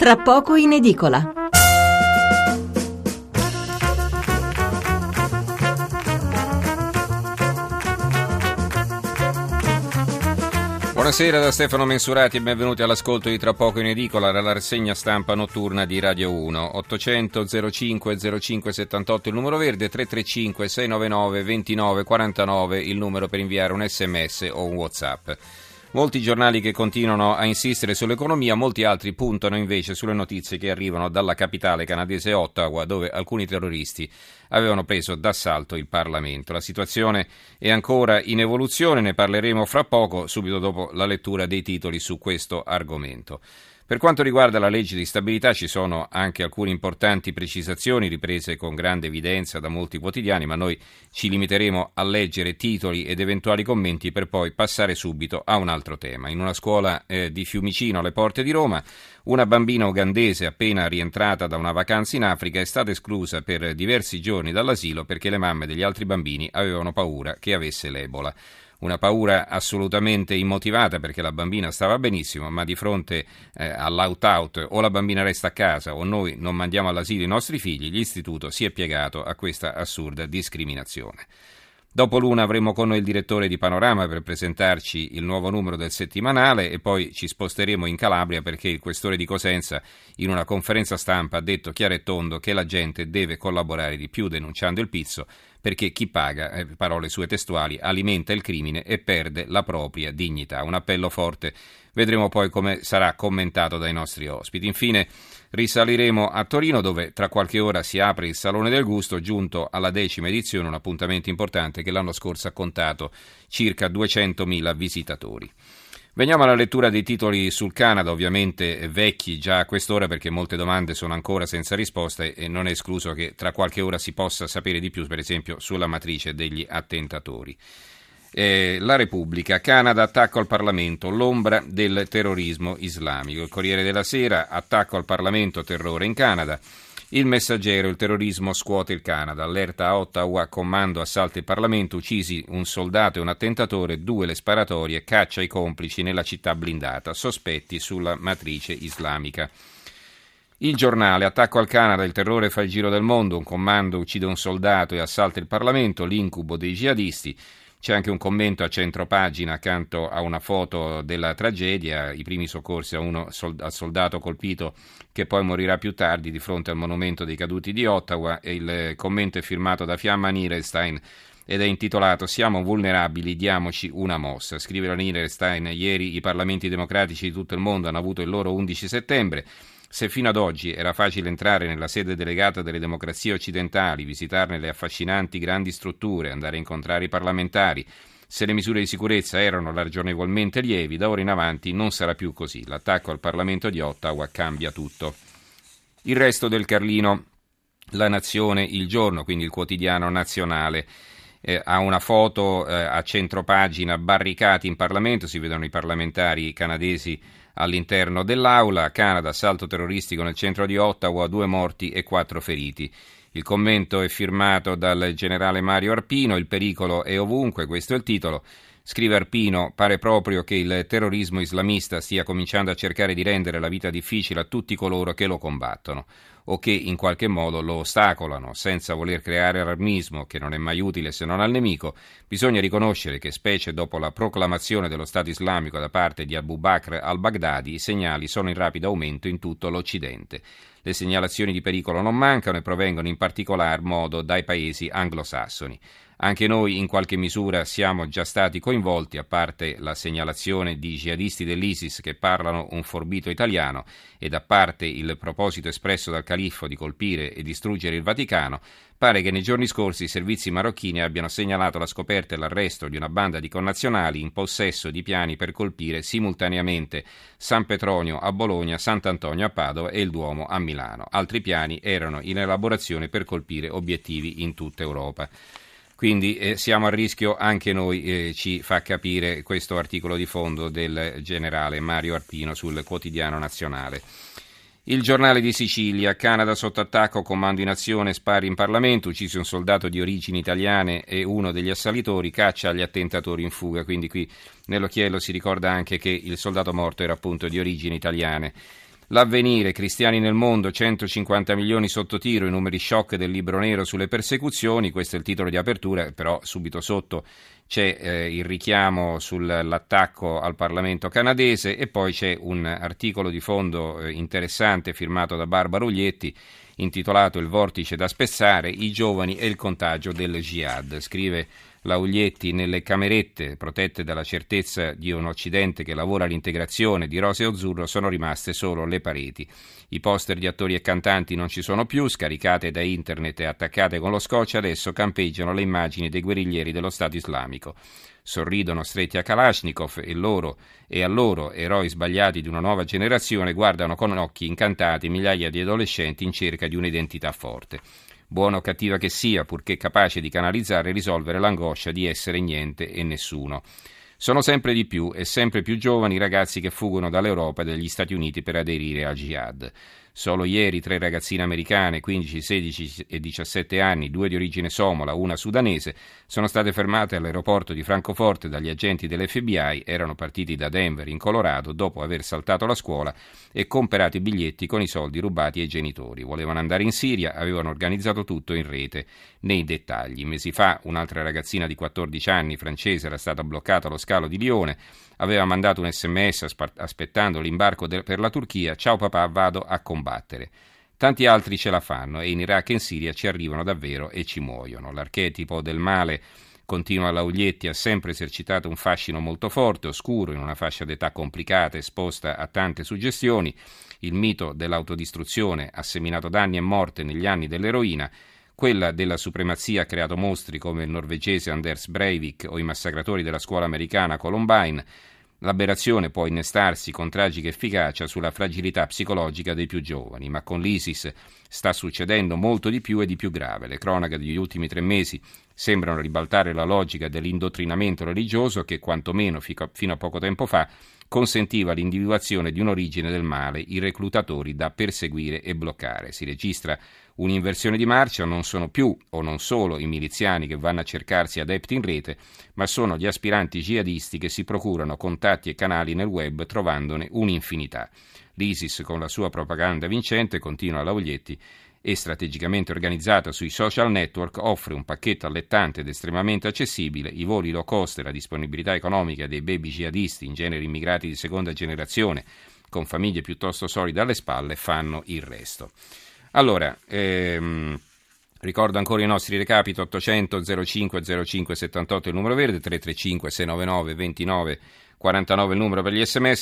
tra poco in edicola. Buonasera da Stefano Mensurati e benvenuti all'ascolto di Tra poco in edicola, la rassegna stampa notturna di Radio 1. 800 05 05 78 il numero verde, 335 699 29 49 il numero per inviare un sms o un whatsapp. Molti giornali che continuano a insistere sull'economia, molti altri puntano invece sulle notizie che arrivano dalla capitale canadese Ottawa, dove alcuni terroristi avevano preso d'assalto il Parlamento. La situazione è ancora in evoluzione, ne parleremo fra poco, subito dopo la lettura dei titoli su questo argomento. Per quanto riguarda la legge di stabilità ci sono anche alcune importanti precisazioni riprese con grande evidenza da molti quotidiani, ma noi ci limiteremo a leggere titoli ed eventuali commenti per poi passare subito a un altro tema. In una scuola eh, di Fiumicino alle porte di Roma, una bambina ugandese appena rientrata da una vacanza in Africa è stata esclusa per diversi giorni dall'asilo perché le mamme degli altri bambini avevano paura che avesse l'Ebola una paura assolutamente immotivata perché la bambina stava benissimo, ma di fronte eh, all'out-out o la bambina resta a casa o noi non mandiamo all'asilo i nostri figli, l'istituto si è piegato a questa assurda discriminazione. Dopo l'una avremo con noi il direttore di Panorama per presentarci il nuovo numero del settimanale e poi ci sposteremo in Calabria perché il questore di Cosenza in una conferenza stampa ha detto chiaro e tondo che la gente deve collaborare di più denunciando il pizzo perché chi paga, eh, parole sue testuali, alimenta il crimine e perde la propria dignità. Un appello forte, vedremo poi come sarà commentato dai nostri ospiti. Infine risaliremo a Torino dove tra qualche ora si apre il Salone del Gusto, giunto alla decima edizione, un appuntamento importante che l'anno scorso ha contato circa 200.000 visitatori. Veniamo alla lettura dei titoli sul Canada, ovviamente vecchi già a quest'ora perché molte domande sono ancora senza risposta e non è escluso che tra qualche ora si possa sapere di più, per esempio sulla matrice degli attentatori. Eh, la Repubblica, Canada, attacco al Parlamento, l'ombra del terrorismo islamico. Il Corriere della Sera, attacco al Parlamento, terrore in Canada. Il messaggero, il terrorismo scuote il Canada. Allerta a Ottawa, comando assalto il Parlamento, uccisi un soldato e un attentatore, due le sparatorie, caccia i complici nella città blindata, sospetti sulla matrice islamica. Il giornale, attacco al Canada, il terrore fa il giro del mondo, un comando uccide un soldato e assalta il Parlamento, l'incubo dei jihadisti. C'è anche un commento a centro pagina accanto a una foto della tragedia, i primi soccorsi a uno al soldato colpito che poi morirà più tardi di fronte al monumento dei caduti di Ottawa e il commento è firmato da Fiamma Nielstein ed è intitolato Siamo vulnerabili, diamoci una mossa. Scrive la Nielstein, ieri i parlamenti democratici di tutto il mondo hanno avuto il loro 11 settembre. Se fino ad oggi era facile entrare nella sede delegata delle democrazie occidentali, visitarne le affascinanti grandi strutture, andare a incontrare i parlamentari, se le misure di sicurezza erano ragionevolmente lievi, da ora in avanti non sarà più così. L'attacco al Parlamento di Ottawa cambia tutto. Il resto del Carlino, la Nazione, il giorno, quindi il quotidiano nazionale. Eh, ha una foto eh, a centropagina barricati in Parlamento, si vedono i parlamentari canadesi all'interno dell'aula. Canada, assalto terroristico nel centro di Ottawa, due morti e quattro feriti. Il commento è firmato dal generale Mario Arpino, il pericolo è ovunque, questo è il titolo. Scrive Arpino, pare proprio che il terrorismo islamista stia cominciando a cercare di rendere la vita difficile a tutti coloro che lo combattono o che in qualche modo lo ostacolano, senza voler creare allarmismo, che non è mai utile se non al nemico, bisogna riconoscere che, specie dopo la proclamazione dello Stato islamico da parte di Abu Bakr al-Baghdadi, i segnali sono in rapido aumento in tutto l'Occidente. Le segnalazioni di pericolo non mancano e provengono in particolar modo dai paesi anglosassoni. Anche noi in qualche misura siamo già stati coinvolti, a parte la segnalazione di jihadisti dell'ISIS che parlano un forbito italiano ed a parte il proposito espresso dal califfo di colpire e distruggere il Vaticano, pare che nei giorni scorsi i servizi marocchini abbiano segnalato la scoperta e l'arresto di una banda di connazionali in possesso di piani per colpire simultaneamente San Petronio a Bologna, Sant'Antonio a Padova e il Duomo a Milano. Altri piani erano in elaborazione per colpire obiettivi in tutta Europa. Quindi eh, siamo a rischio anche noi, eh, ci fa capire questo articolo di fondo del generale Mario Arpino sul quotidiano nazionale. Il giornale di Sicilia, Canada sotto attacco, comando in azione, spari in Parlamento, ucciso un soldato di origini italiane e uno degli assalitori, caccia agli attentatori in fuga, quindi qui nell'occhiello si ricorda anche che il soldato morto era appunto di origini italiane. L'avvenire, cristiani nel mondo, 150 milioni sotto tiro, i numeri shock del libro nero sulle persecuzioni, questo è il titolo di apertura, però subito sotto c'è eh, il richiamo sull'attacco al Parlamento canadese e poi c'è un articolo di fondo eh, interessante firmato da Barbara Uglietti intitolato Il vortice da spezzare, i giovani e il contagio del jihad. Scrive Lauglietti nelle camerette protette dalla certezza di un Occidente che lavora all'integrazione di rosa e azzurro sono rimaste solo le pareti. I poster di attori e cantanti non ci sono più, scaricate da internet e attaccate con lo scotch, adesso campeggiano le immagini dei guerriglieri dello Stato islamico. Sorridono stretti a Kalashnikov e loro e a loro, eroi sbagliati di una nuova generazione, guardano con occhi incantati migliaia di adolescenti in cerca di un'identità forte buona o cattiva che sia, purché capace di canalizzare e risolvere l'angoscia di essere niente e nessuno. Sono sempre di più e sempre più giovani i ragazzi che fuggono dall'Europa e dagli Stati Uniti per aderire al jihad. Solo ieri tre ragazzine americane, 15, 16 e 17 anni, due di origine somola, una sudanese, sono state fermate all'aeroporto di Francoforte dagli agenti dell'FBI, erano partiti da Denver in Colorado dopo aver saltato la scuola e comperato i biglietti con i soldi rubati ai genitori. Volevano andare in Siria, avevano organizzato tutto in rete, nei dettagli. Mesi fa un'altra ragazzina di 14 anni, francese, era stata bloccata allo scalo di Lione, aveva mandato un sms aspettando l'imbarco per la Turchia, ciao papà, vado a combattere. Tanti altri ce la fanno e in Iraq e in Siria ci arrivano davvero e ci muoiono. L'archetipo del male continua Lauglietti, ha sempre esercitato un fascino molto forte, oscuro, in una fascia d'età complicata, esposta a tante suggestioni. Il mito dell'autodistruzione ha seminato danni e morte negli anni dell'eroina. Quella della supremazia ha creato mostri come il norvegese Anders Breivik o i massacratori della scuola americana Columbine. L'aberrazione può innestarsi con tragica efficacia sulla fragilità psicologica dei più giovani, ma con l'ISIS sta succedendo molto di più e di più grave. Le cronache degli ultimi tre mesi sembrano ribaltare la logica dell'indottrinamento religioso che, quantomeno fino a poco tempo fa, consentiva l'individuazione di un'origine del male, i reclutatori da perseguire e bloccare. Si registra un'inversione di marcia, non sono più o non solo i miliziani che vanno a cercarsi adepti in rete, ma sono gli aspiranti jihadisti che si procurano contatti e canali nel web trovandone un'infinità. L'ISIS, con la sua propaganda vincente, continua la Oglietti, e strategicamente organizzata sui social network, offre un pacchetto allettante ed estremamente accessibile, i voli low cost e la disponibilità economica dei baby jihadisti, in genere immigrati di seconda generazione, con famiglie piuttosto solide alle spalle, fanno il resto. Allora, ehm, ricordo ancora i nostri recapiti 800 05 05 78 il numero verde, 335 699 29 49 il numero per gli sms.